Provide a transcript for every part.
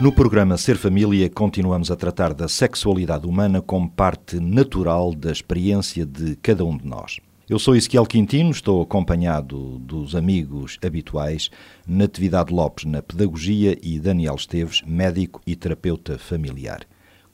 No programa Ser Família, continuamos a tratar da sexualidade humana como parte natural da experiência de cada um de nós. Eu sou Ezequiel Quintino, estou acompanhado dos amigos habituais Natividade Lopes na Pedagogia e Daniel Esteves, médico e terapeuta familiar.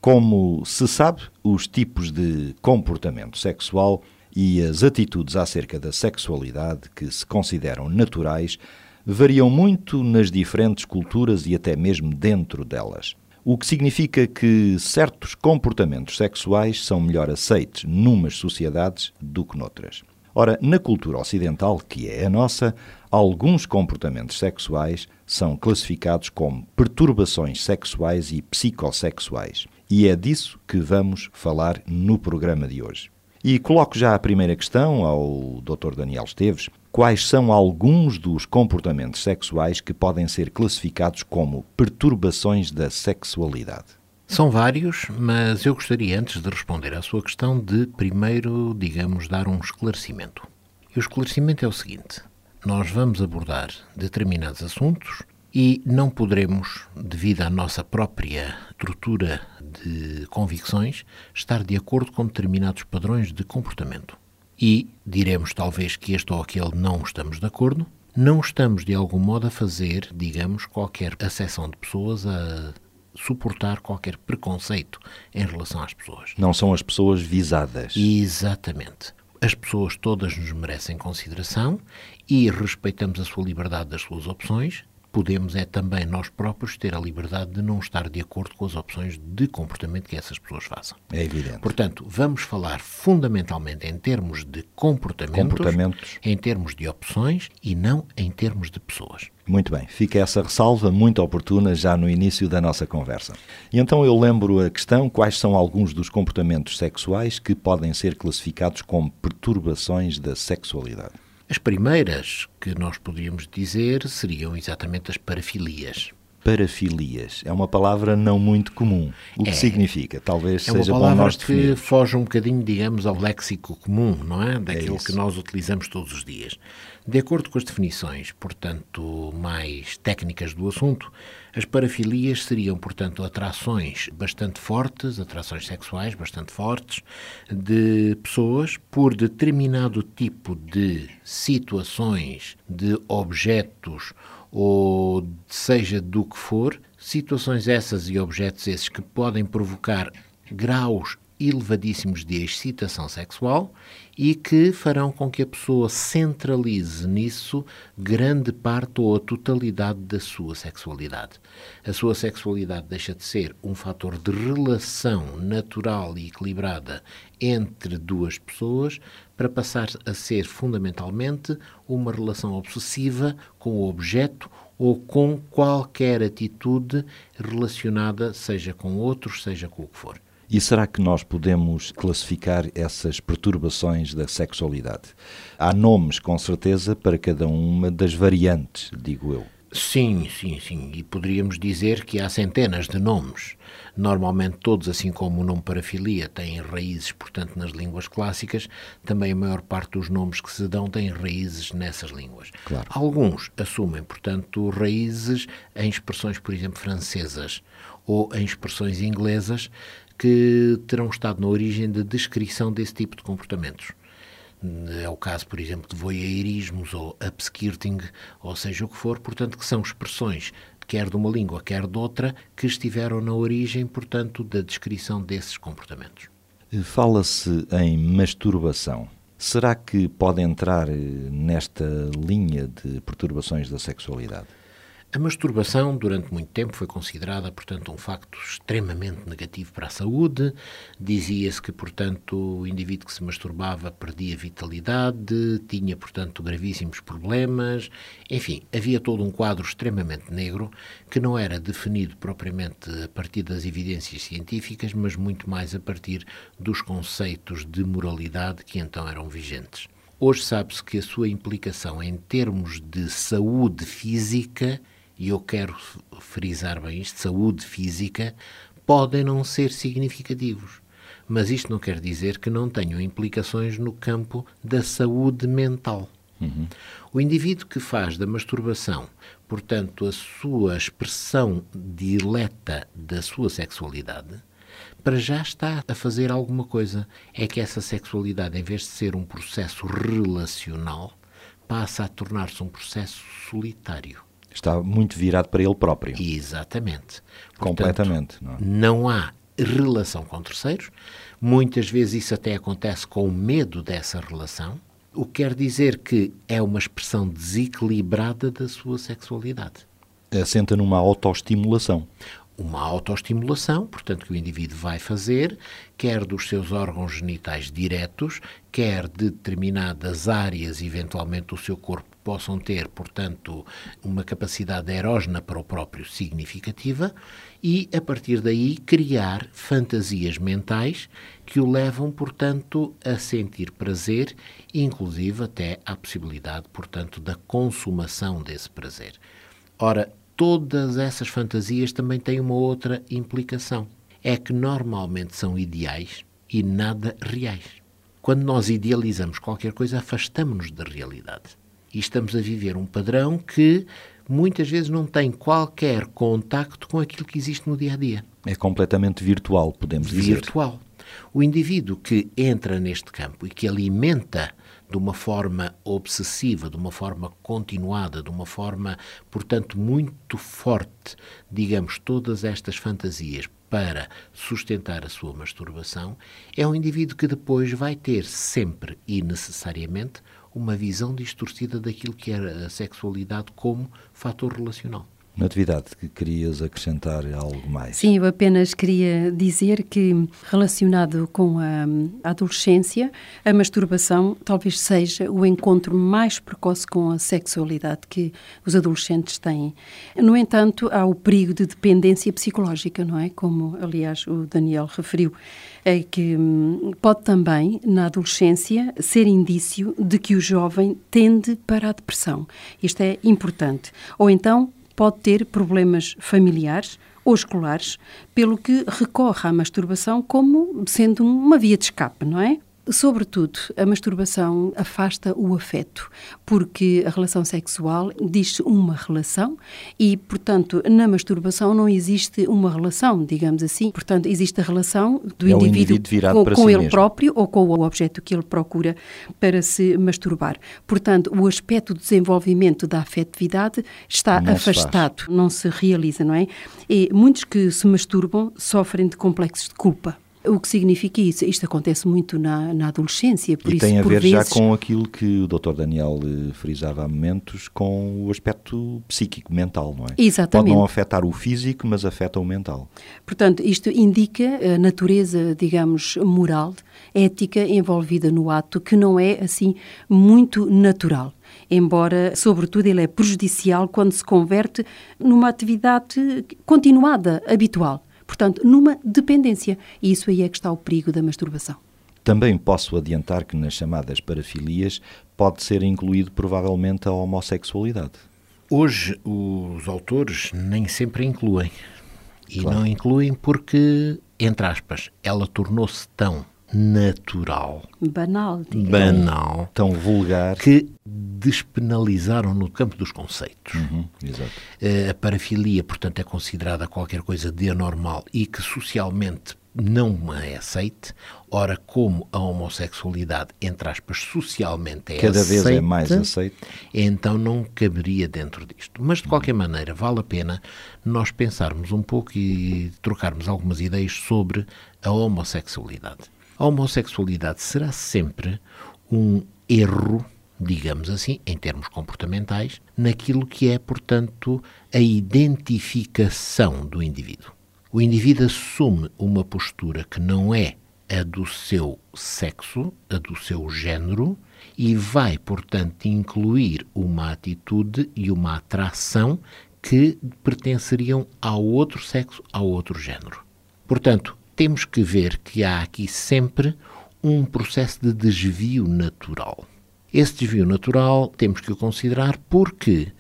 Como se sabe, os tipos de comportamento sexual e as atitudes acerca da sexualidade que se consideram naturais variam muito nas diferentes culturas e até mesmo dentro delas. O que significa que certos comportamentos sexuais são melhor aceites numas sociedades do que noutras. Ora, na cultura ocidental, que é a nossa, alguns comportamentos sexuais são classificados como perturbações sexuais e psicossexuais. E é disso que vamos falar no programa de hoje. E coloco já a primeira questão ao Dr. Daniel Esteves. Quais são alguns dos comportamentos sexuais que podem ser classificados como perturbações da sexualidade? São vários, mas eu gostaria, antes de responder à sua questão, de primeiro, digamos, dar um esclarecimento. E o esclarecimento é o seguinte: nós vamos abordar determinados assuntos e não poderemos, devido à nossa própria estrutura de convicções, estar de acordo com determinados padrões de comportamento. E diremos talvez que este ou aquele não estamos de acordo, não estamos de algum modo a fazer, digamos, qualquer acessão de pessoas a suportar qualquer preconceito em relação às pessoas. Não são as pessoas visadas. Exatamente. As pessoas todas nos merecem consideração e respeitamos a sua liberdade das suas opções, podemos é também nós próprios ter a liberdade de não estar de acordo com as opções de comportamento que essas pessoas façam. É evidente. Portanto, vamos falar fundamentalmente em termos de comportamentos, Comportamentos. em termos de opções e não em termos de pessoas. Muito bem, fica essa ressalva muito oportuna já no início da nossa conversa. E então eu lembro a questão: quais são alguns dos comportamentos sexuais que podem ser classificados como perturbações da sexualidade? As primeiras que nós poderíamos dizer seriam exatamente as parafilias. Parafilias é uma palavra não muito comum. O que É. significa? Talvez É uma seja bom palavra nós que definirmos. foge um bocadinho, digamos, ao léxico comum, não é? Daquilo isso. que nós utilizamos todos os dias. De acordo com as definições, portanto, mais técnicas do assunto, as parafilias seriam, portanto, atrações bastante fortes, atrações sexuais bastante fortes, de pessoas por determinado tipo de situações, de objetos ou seja do que for, situações essas e objetos esses que podem provocar graus elevadíssimos de excitação sexual e que farão com que a pessoa centralize nisso grande parte ou a totalidade da sua sexualidade. A sua sexualidade deixa de ser um fator de relação natural e equilibrada entre duas pessoas para passar a ser fundamentalmente uma relação obsessiva com o objeto ou com qualquer atitude relacionada, seja com outros, seja com o que for. E será que nós podemos classificar essas perturbações da sexualidade? Há nomes, com certeza, para cada uma das variantes, digo eu. Sim, sim, sim. E poderíamos dizer que há centenas de nomes. Normalmente todos, assim como o nome parafilia, têm raízes, portanto, nas línguas clássicas, também a maior parte dos nomes que se dão têm raízes nessas línguas. Claro. Alguns assumem, portanto, raízes em expressões, por exemplo, francesas ou em expressões inglesas que terão estado na origem da descrição desse tipo de comportamentos. É o caso, por exemplo, de voyeurismos ou upskirting, ou seja o que for, portanto, que são expressões, quer de uma língua, quer de outra, que estiveram na origem, portanto, da descrição desses comportamentos. Fala-se em masturbação. Será que pode entrar eh, nesta linha de perturbações da sexualidade? A masturbação, durante muito tempo, foi considerada, portanto, um facto extremamente negativo para a saúde. Dizia-se que, portanto, o indivíduo que se masturbava perdia vitalidade, tinha, portanto, gravíssimos problemas. Enfim, havia todo um quadro extremamente negro que não era definido propriamente a partir das evidências científicas, mas muito mais a partir dos conceitos de moralidade que então eram vigentes. Hoje sabe-se que a sua implicação em termos de saúde física e eu quero frisar bem isto, saúde física, podem não ser significativos. Mas isto não quer dizer que não tenham implicações no campo da saúde mental. Uhum. O indivíduo que faz da masturbação, portanto, a sua expressão dileta da sua sexualidade, para já está a fazer alguma coisa. É que essa sexualidade, em vez de ser um processo relacional, passa a tornar-se um processo solitário está muito virado para ele próprio. Exatamente. Portanto, Completamente. Não, é? não há relação com terceiros. Muitas vezes isso até acontece com o medo dessa relação, o que quer dizer que é uma expressão desequilibrada da sua sexualidade. Assenta numa autoestimulação uma autoestimulação, portanto, que o indivíduo vai fazer, quer dos seus órgãos genitais diretos, quer de determinadas áreas, eventualmente, do seu corpo possam ter, portanto, uma capacidade erógena para o próprio significativa e, a partir daí, criar fantasias mentais que o levam, portanto, a sentir prazer, inclusive até à possibilidade, portanto, da consumação desse prazer. Ora, todas essas fantasias também têm uma outra implicação. É que normalmente são ideais e nada reais. Quando nós idealizamos qualquer coisa, afastamos-nos da realidade. E estamos a viver um padrão que muitas vezes não tem qualquer contacto com aquilo que existe no dia a dia. É completamente virtual, podemos dizer. Virtual. O indivíduo que entra neste campo e que alimenta de uma forma obsessiva, de uma forma continuada, de uma forma, portanto, muito forte, digamos, todas estas fantasias para sustentar a sua masturbação, é um indivíduo que depois vai ter sempre e necessariamente uma visão distorcida daquilo que era a sexualidade como fator relacional. Natividade, que querias acrescentar algo mais? Sim, eu apenas queria dizer que, relacionado com a, adolescência, a masturbação talvez seja o encontro mais precoce com a sexualidade que os adolescentes têm. No entanto, há o perigo de dependência psicológica, não é? Como, aliás, o Daniel referiu, é que hum, pode também, na adolescência, ser indício de que o jovem tende para a depressão. Isto é importante. Ou então pode ter problemas familiares ou escolares, pelo que recorre à masturbação como sendo uma via de escape, não é? Sobretudo, a masturbação afasta o afeto, porque a relação sexual diz-se uma relação e, portanto, na masturbação não existe uma relação, digamos assim. Portanto, existe a relação do é indivíduo, indivíduo com, com si ele mesmo. próprio ou com o objeto que ele procura para se masturbar. Portanto, o aspecto do desenvolvimento da afetividade está não afastado, não se realiza, não é? E muitos que se masturbam sofrem de complexos de culpa. O que significa isso? Isto acontece muito na, na adolescência, por e isso, tem a ver vezes... já com aquilo que o Dr. Daniel eh, frisava há momentos, com o aspecto psíquico, mental, não é? Exatamente. Pode não afetar o físico, mas afeta o mental. Portanto, isto indica a natureza, digamos, moral, ética envolvida no ato, que não é, assim, muito natural embora, sobretudo, ele é prejudicial quando se converte numa atividade continuada, habitual portanto, numa dependência. E isso aí é que está o perigo da masturbação. Também posso adiantar que nas chamadas parafilias pode ser incluído provavelmente a homossexualidade. Hoje os autores nem sempre incluem. E claro. não incluem porque, entre aspas, ela tornou-se tão natural, banal, digamos. banal, tão vulgar que despenalizaram no campo dos conceitos. Uhum, exato. Eh, a parafilia, portanto, é considerada qualquer coisa de anormal e que socialmente não é aceite. Ora, como a homossexualidade, entre aspas, socialmente é Cada aceita, vez é mais aceite. Então não caberia dentro disto. Mas, de qualquer maneira, vale a pena nós pensarmos um pouco e trocarmos algumas ideias sobre a homossexualidade. A homossexualidade será sempre um erro digamos assim, em termos comportamentais, naquilo que é, portanto, a identificação do indivíduo. O indivíduo assume uma postura que não é a do seu sexo, a do seu género, e vai, portanto, incluir uma atitude e uma atração que pertenceriam ao outro sexo, ao outro género. Portanto, temos que ver que há aqui sempre um processo de desvio natural. Esse desvio natural temos que o considerar porque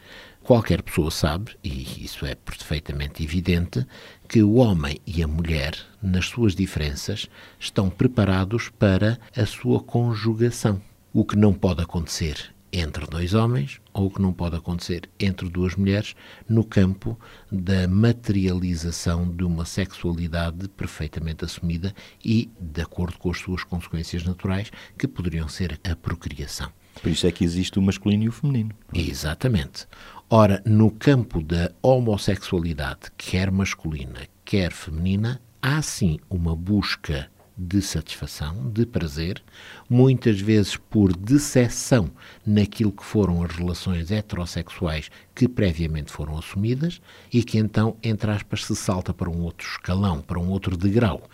qualquer pessoa sabe, e isso é perfeitamente evidente, que o homem e a mulher, nas suas diferenças, estão preparados para a sua conjugação. O que não pode acontecer entre dois homens ou o que não pode acontecer entre duas mulheres no campo da materialização de uma sexualidade perfeitamente assumida e de acordo com as suas consequências naturais, que poderiam ser a procriação. Por isso é que existe o masculino e o feminino. Exatamente. Ora, no campo da homossexualidade, quer masculina, quer feminina, há sim uma busca de satisfação, de prazer, muitas vezes por decepção naquilo que foram as relações heterossexuais que previamente foram assumidas e que então, entre aspas, se salta para um outro escalão, para um outro degrau.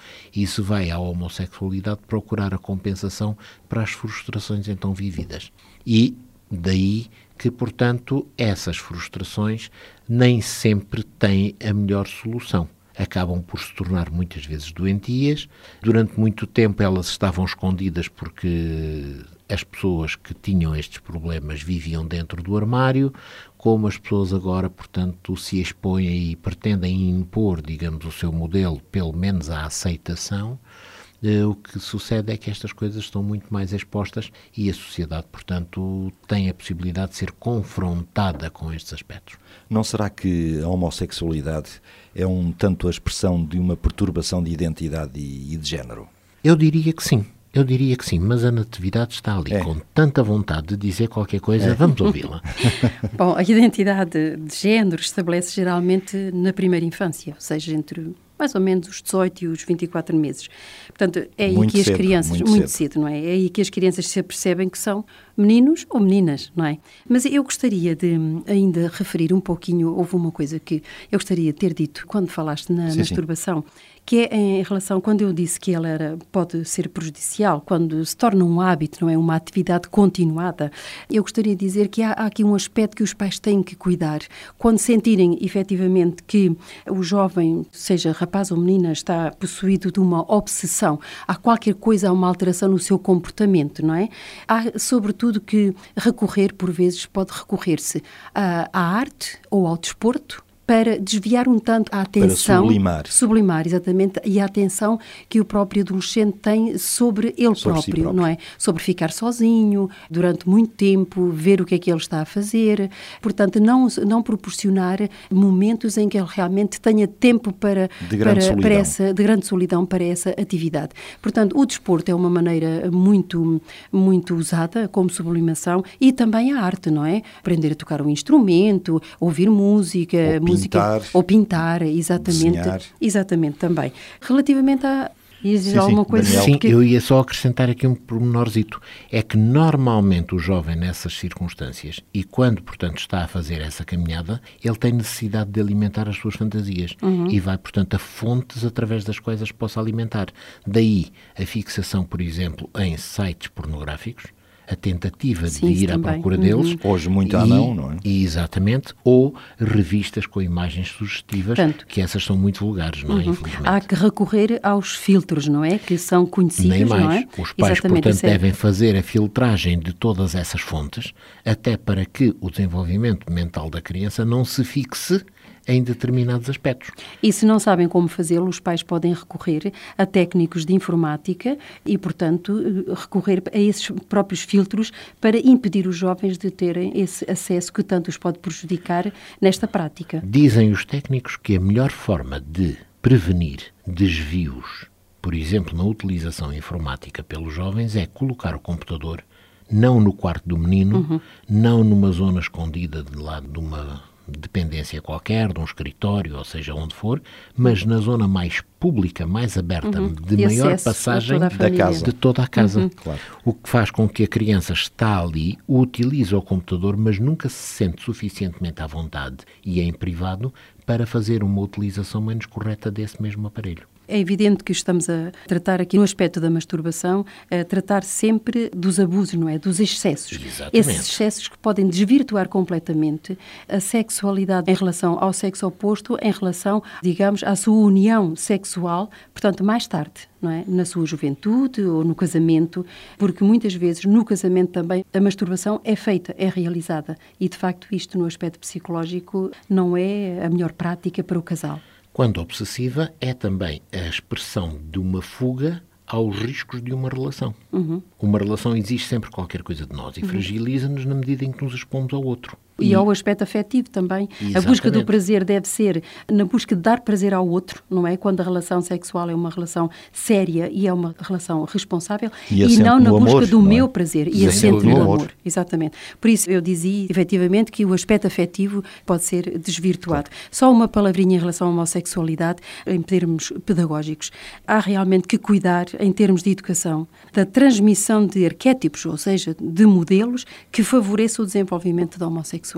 Se vai à homossexualidade procurar a compensação para as frustrações então vividas. E daí que, portanto, essas frustrações nem sempre têm a melhor solução acabam por se tornar muitas vezes doentias. Durante muito tempo elas estavam escondidas porque as pessoas que tinham estes problemas viviam dentro do armário, como as pessoas agora, portanto, se expõem e pretendem impor, digamos, o seu modelo, pelo menos a aceitação, o que sucede é que estas coisas estão muito mais expostas e a sociedade, portanto, tem a possibilidade de ser confrontada com estes aspectos. Não será que a homossexualidade é um tanto a expressão de uma perturbação de identidade e, de género? Eu diria que sim. Eu diria que sim, mas a Natividade está ali é. com tanta vontade de dizer qualquer coisa, é. vamos ouvi-la. Bom, a identidade de género estabelece geralmente na primeira infância, ou seja, entre mais ou menos os 18 e os 24 meses. Portanto, é aí muito que as cedo, crianças, muito, muito cedo. cedo. não é? É aí que as crianças se percebem que são meninos ou meninas, não é? Mas eu gostaria de ainda referir um pouquinho, houve uma coisa que eu gostaria de ter dito quando falaste na sim, masturbação, sim que é em relação, quando eu disse que ela era, pode ser prejudicial, quando se torna um hábito, não é uma atividade continuada, eu gostaria de dizer que há, há aqui um aspecto que os pais têm que cuidar. Quando sentirem efetivamente que o jovem, seja rapaz ou menina, está possuído de uma obsessão, há qualquer coisa, há uma alteração no seu comportamento, não é? Há, sobretudo, que recorrer, por vezes, pode recorrer-se à, à arte ou ao desporto, para desviar um tanto a atenção. Para sublimar. Sublimar, exatamente, e a atenção que o próprio adolescente tem sobre ele sobre próprio, si próprio, não é? Sobre ficar sozinho durante muito tempo, ver o que é que ele está a fazer. Portanto, não, não proporcionar momentos em que ele realmente tenha tempo para, de grande, para, para essa, de grande solidão para essa atividade. Portanto, o desporto é uma maneira muito, muito usada como sublimação e também a arte, não é? Aprender a tocar um instrumento, ouvir música, música pintar, ou pintar, exatamente, desenhar. exatamente também. Relativamente a Ias alguma coisa? Daniel. Sim, eu ia só acrescentar aqui um pormenorzito. É que normalmente o jovem nessas circunstâncias e quando, portanto, está a fazer essa caminhada, ele tem necessidade de alimentar as suas fantasias uhum. e vai, portanto, a fontes através das quais as possa alimentar. Daí a fixação, por exemplo, em sites pornográficos, a tentativa Sim, de ir também. à procura deles. Uhum. Hoje muito à mão, não é? Exatamente. Ou revistas com imagens sugestivas, Tanto. que essas são muito vulgares, não é? Uhum. Infelizmente. Há que recorrer aos filtros, não é? Que são conhecidos, Nem mais. não é? Os pais, Exatamente, portanto, é devem fazer a filtragem de todas essas fontes, até para que o desenvolvimento mental da criança não se fixe em determinados aspectos. E se não sabem como fazê-lo, os pais podem recorrer a técnicos de informática e, portanto, eh, recorrer a esses próprios filtros para impedir os jovens de terem esse acesso que tanto os pode prejudicar nesta prática. Dizem os técnicos que a melhor forma de prevenir desvios, por exemplo, na utilização informática pelos jovens, é colocar o computador não no quarto do menino, uhum. não numa zona escondida de lado de uma dependência qualquer, de um escritório, ou seja, onde for, mas na zona mais pública, mais aberta, Uhum. de De maior passagem toda a casa. de toda a casa. Uhum. Claro. O que faz com que a criança está ali, utiliza o computador, mas nunca se sente suficientemente à vontade e em privado para fazer uma utilização menos correta desse mesmo aparelho. É evidente que estamos a tratar aqui no aspecto da masturbação, a tratar sempre dos abusos, não é? Dos excessos. Exatamente. Esses excessos que podem desvirtuar completamente a sexualidade em relação ao sexo oposto, em relação, digamos, à sua união sexual, portanto, mais tarde, não é? Na sua juventude ou no casamento, porque muitas vezes no casamento também a masturbação é feita, é realizada. E de facto, isto no aspecto psicológico não é a melhor prática para o casal. Quando obsessiva, é também a expressão de uma fuga aos riscos de uma relação. Uma relação exige sempre qualquer coisa de nós e fragiliza-nos na medida em que nos expomos ao outro. E ao aspecto afetivo também. A busca do Exatamente. prazer deve ser na busca de dar prazer ao outro, não é? Quando a relação sexual é uma relação séria e é uma relação responsável E assente não na busca amor, do não é? meu prazer e assente dúvida. no amor. amor. Exatamente. Por isso eu dizia, efetivamente, que o aspecto afetivo pode ser desvirtuado. Só uma palavrinha em relação à homossexualidade, em termos pedagógicos. Há realmente que cuidar, em termos de educação, da transmissão de arquétipos, ou seja, de modelos que favoreçam o desenvolvimento da homossexualidade.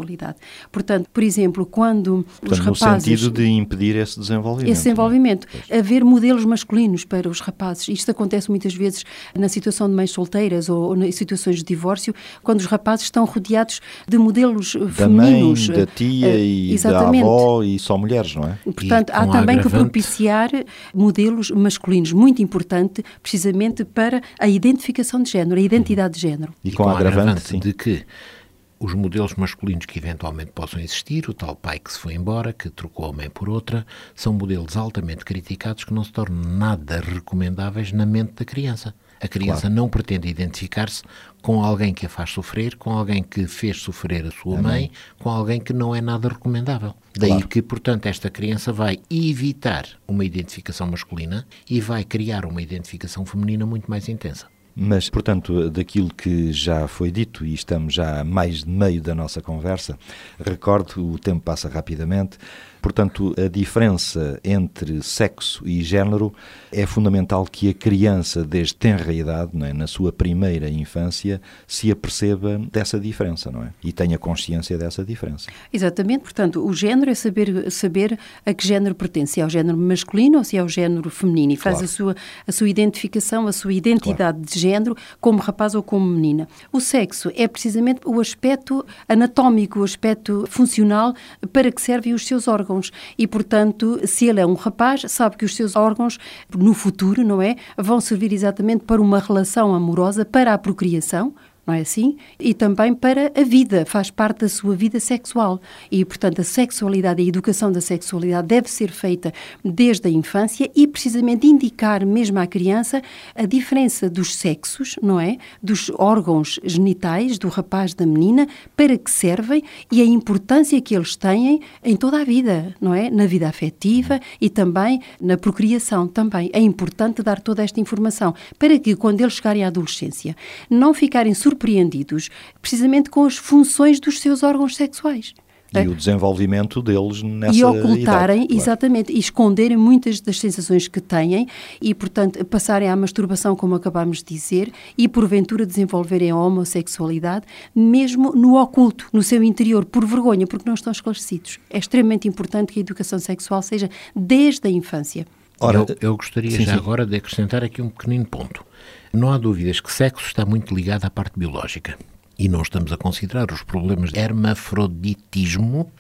Portanto, por exemplo, quando os Portanto, no rapazes... sentido de impedir esse desenvolvimento. Esse desenvolvimento. Haver modelos masculinos para os rapazes. Isto acontece muitas vezes na situação de mães solteiras ou em situações de divórcio, quando os rapazes estão rodeados de modelos eh, Da mãe, femininos. da tia Eh, e da exatamente. avó e só mulheres, não é? Portanto, E há com também que agravante- propiciar modelos masculinos, muito importante, precisamente para a identificação de género, a identidade de género. E, com, a agravante, sim. de que os modelos masculinos que eventualmente possam existir, o tal pai que se foi embora, que trocou a mãe por outra, são modelos altamente criticados que não se tornam nada recomendáveis na mente da criança. A criança não pretende identificar-se com alguém que a faz sofrer, com alguém que fez sofrer a sua mãe, com alguém que não é nada recomendável. Daí Claro. que, portanto, esta criança vai evitar uma identificação masculina e vai criar uma identificação feminina muito mais intensa. Mas, portanto, daquilo que já foi dito, e estamos já a mais de meio da nossa conversa, recordo, o tempo passa rapidamente, portanto, a diferença entre sexo e género é fundamental que a criança, desde tenra idade, é, na sua primeira infância, se aperceba dessa diferença, não é? E tenha consciência dessa diferença. Exatamente, portanto, o género é saber, saber a que género pertence, se é ao género masculino ou se é ao género feminino, e faz Claro. a, sua, a sua identificação, a sua identidade de género, como rapaz ou como menina. O sexo é precisamente o aspecto anatómico, o aspecto funcional para que servem os seus órgãos. E, portanto, se ele é um rapaz, sabe que os seus órgãos, no futuro, não é? Vão servir exatamente para uma relação amorosa, para a procriação, não é assim? E também para a vida, faz parte da sua vida sexual. E, portanto, a sexualidade, a educação da sexualidade deve ser feita desde a infância e precisamente indicar mesmo à criança a diferença dos sexos, não é? Dos órgãos genitais do rapaz da menina, para que servem e a importância que eles têm em toda a vida, não é? Na vida afetiva e também na procriação também. É importante dar toda esta informação para que quando eles chegarem à adolescência não ficarem surpreendidos precisamente com as funções dos seus órgãos sexuais. E o desenvolvimento deles nessa e ocultarem, idade, claro. exatamente, e esconderem muitas das sensações que têm e, portanto, passarem à masturbação, como acabámos de dizer, e porventura desenvolverem a homossexualidade, mesmo no oculto, no seu interior, por vergonha, porque não estão esclarecidos. É extremamente importante que a educação sexual seja desde a infância. Ora, eu, eu gostaria sim, já sim. agora de acrescentar aqui um pequenino ponto. Não há dúvidas que sexo está muito ligado à parte biológica. E não estamos a considerar os problemas de hermafroditismo,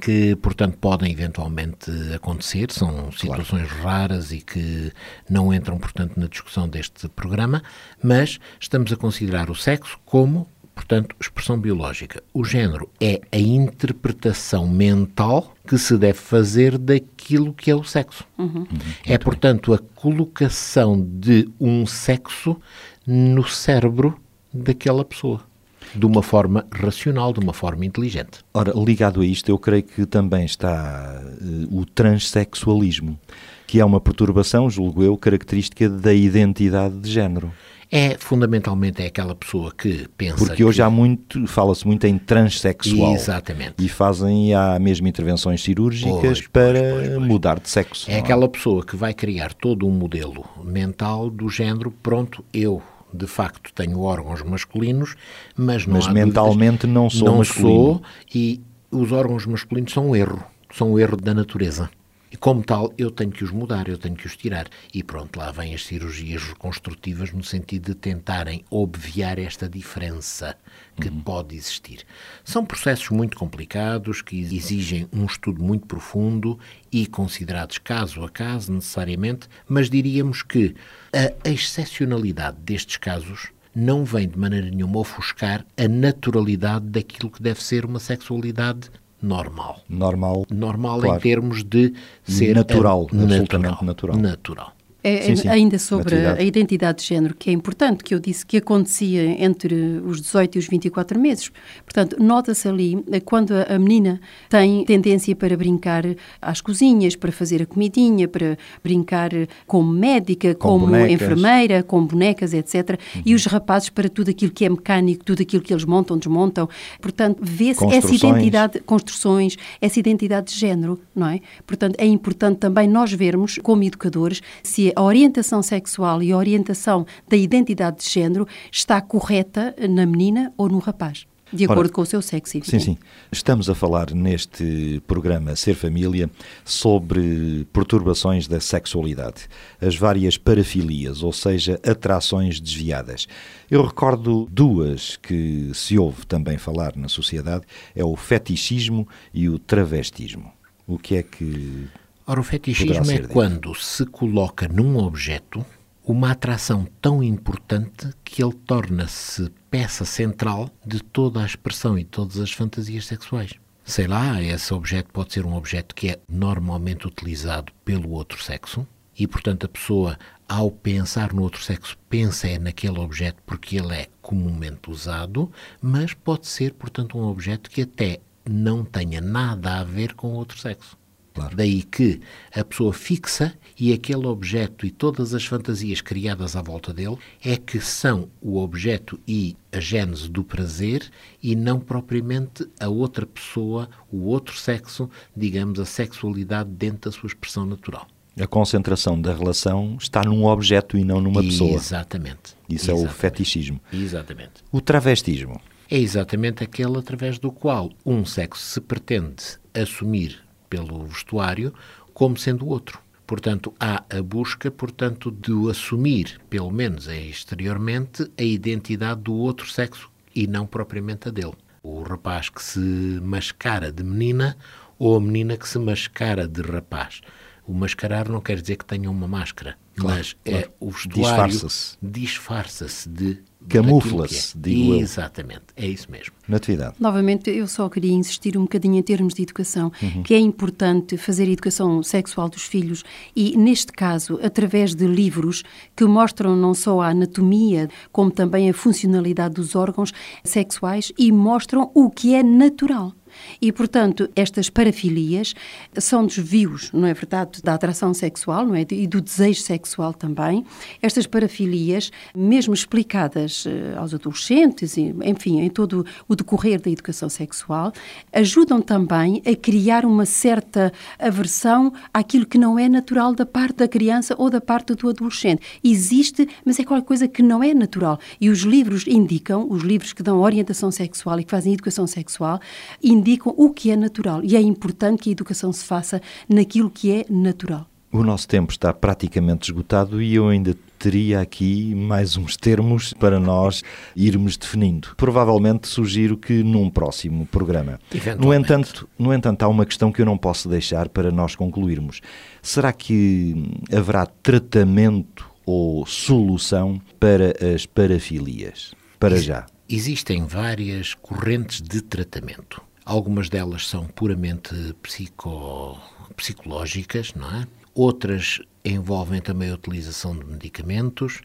que, portanto, podem eventualmente acontecer, são situações raras e que não entram, portanto, na discussão deste programa, mas estamos a considerar o sexo como, portanto, expressão biológica. O género é a interpretação mental que se deve fazer daquilo que é o sexo. É, portanto, a colocação de um sexo no cérebro daquela pessoa. de uma forma racional, de uma forma inteligente. Ora, ligado a isto, eu creio que também está uh, o transexualismo, que é uma perturbação, julgo eu, característica da identidade de género. É, fundamentalmente, é aquela pessoa que pensa Porque hoje que... há muito, fala-se muito em transexual. Exatamente. E fazem há mesmo intervenções cirúrgicas Pois, para pois, pois. mudar de sexo. É não aquela pessoa que vai criar todo um modelo mental do género, pronto, eu de facto tenho órgãos masculinos, mas não Mas mentalmente dúvidas, não sou não masculino. sou e os órgãos masculinos são um erro, são um erro da natureza. E como tal, eu tenho que os mudar, eu tenho que os tirar. E pronto, lá vêm as cirurgias reconstrutivas no sentido de tentarem obviar esta diferença que pode existir. São processos muito complicados que exigem um estudo muito profundo e considerados caso a caso, necessariamente, mas diríamos que a excepcionalidade destes casos não vem de maneira nenhuma ofuscar a naturalidade daquilo que deve ser uma sexualidade normal. Normal. Normal Claro. em termos de ser Natural, a- absolutamente natural. Natural. É, Sim, sim. Ainda sobre a identidade de género, que é importante, que eu disse que acontecia entre os 18 e os 24 meses. Portanto, nota-se ali eh, quando a menina tem tendência para brincar às cozinhas, para fazer a comidinha, para brincar como médica, Com como bonecas. enfermeira, com bonecas, etc. E os rapazes para tudo aquilo que é mecânico, tudo aquilo que eles montam, desmontam. Portanto, vê-se essa identidade, construções, essa identidade de género, não é? Portanto, é importante também nós vermos, como educadores, se a orientação sexual e a orientação da identidade de género está correta na menina ou no rapaz, de Ora, acordo com o seu sexo. Sim, evidente. sim. Estamos a falar neste programa Ser Família sobre perturbações da sexualidade, as várias parafilias, ou seja, atrações desviadas. Eu recordo duas que se ouve também falar na sociedade, é o fetichismo e o travestismo. O que é que Ora, o fetichismo é quando se coloca num objeto uma atração tão importante que ele torna-se peça central de toda a expressão e todas as fantasias sexuais. Sei lá, esse objeto pode ser um objeto que é normalmente utilizado pelo outro sexo e, portanto, a pessoa, ao pensar no outro sexo, pensa é naquele objeto porque ele é comumente usado, mas pode ser, portanto, um objeto que até não tenha nada a ver com o outro sexo. Claro. Daí que a pessoa fixa e aquele objeto e todas as fantasias criadas à volta dele é que são o objeto e a gênese do prazer e não propriamente a outra pessoa, o outro sexo, digamos, a sexualidade dentro da sua expressão natural. a concentração da relação está num objeto e não numa pessoa? Exatamente. Isso é o Exatamente. fetichismo. Exatamente. O travestismo. É exatamente aquele através do qual um sexo se pretende assumir pelo vestuário como sendo o outro. Portanto, há a busca, portanto, de assumir, pelo menos exteriormente, a identidade do outro sexo e não propriamente a dele. O rapaz que se mascara de menina ou a menina que se mascara de rapaz. O mascarar não quer dizer que tenha uma máscara, mas é claro. o vestuário Disfarça-se. disfarça-se de Camufla-se, é. digo eu. Exatamente, é isso mesmo. Natividade. Novamente, eu só queria insistir um bocadinho em termos de educação, Uhum. que é importante fazer a educação sexual dos filhos e, neste caso, através de livros que mostram não só a anatomia, como também a funcionalidade dos órgãos sexuais e mostram o que é natural. E, portanto, estas parafilias são desvios, não é verdade, da atração sexual não é? e do desejo sexual também. Estas parafilias, mesmo explicadas eh, aos adolescentes, enfim, em todo o decorrer da educação sexual, ajudam também a criar uma certa aversão àquilo que não é natural da parte da criança ou da parte do adolescente. Existe, mas é qualquer coisa que não é natural. E os livros indicam, os livros que dão orientação sexual e que fazem educação sexual, indicam o que é natural. E é importante que a educação se faça naquilo que é natural. O nosso tempo está praticamente esgotado e eu ainda teria aqui mais uns termos para nós irmos definindo. Provavelmente sugiro que num próximo programa. No entanto, no entanto, há uma questão que eu não posso deixar para nós concluirmos. Será que haverá tratamento ou solução para as parafilias? Para já. Existem várias correntes de tratamento. Algumas delas são puramente psico, psicológicas, não é? Outras envolvem também a utilização de medicamentos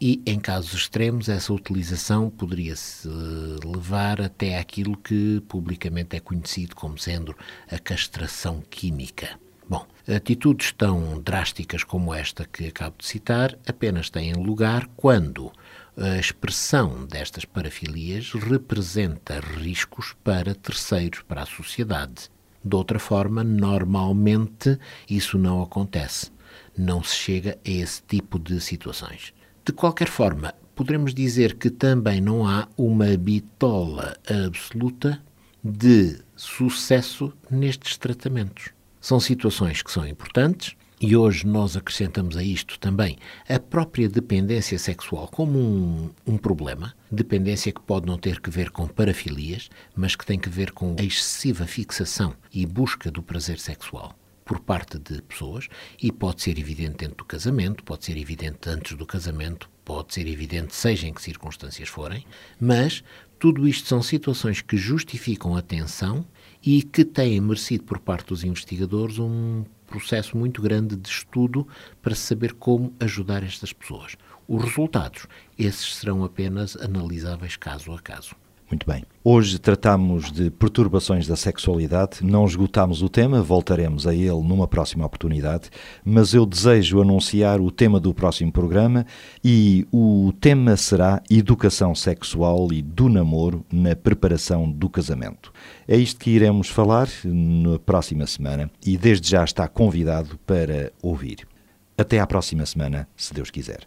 e, em casos extremos, essa utilização poderia-se levar até aquilo que publicamente é conhecido como sendo a castração química. Bom, atitudes tão drásticas como esta que acabo de citar apenas têm lugar quando a expressão destas parafilias representa riscos para terceiros, para a sociedade. De outra forma, normalmente isso não acontece. Não se chega a esse tipo de situações. De qualquer forma, poderemos dizer que também não há uma bitola absoluta de sucesso nestes tratamentos. São situações que são importantes e hoje nós acrescentamos a isto também a própria dependência sexual como um, um, problema, dependência que pode não ter que ver com parafilias, mas que tem que ver com a excessiva fixação e busca do prazer sexual por parte de pessoas e pode ser evidente dentro do casamento, pode ser evidente antes do casamento, pode ser evidente seja em que circunstâncias forem, mas tudo isto são situações que justificam a tensão e que têm merecido por parte dos investigadores um processo muito grande de estudo para saber como ajudar estas pessoas. Os resultados, esses serão apenas analisáveis caso a caso. Muito bem. Hoje tratamos de perturbações da sexualidade. Não esgotamos o tema, voltaremos a ele numa próxima oportunidade, mas eu desejo anunciar o tema do próximo programa e o tema será educação sexual e do namoro na preparação do casamento. É isto que iremos falar na próxima semana e desde já está convidado para ouvir. Até à próxima semana, se Deus quiser.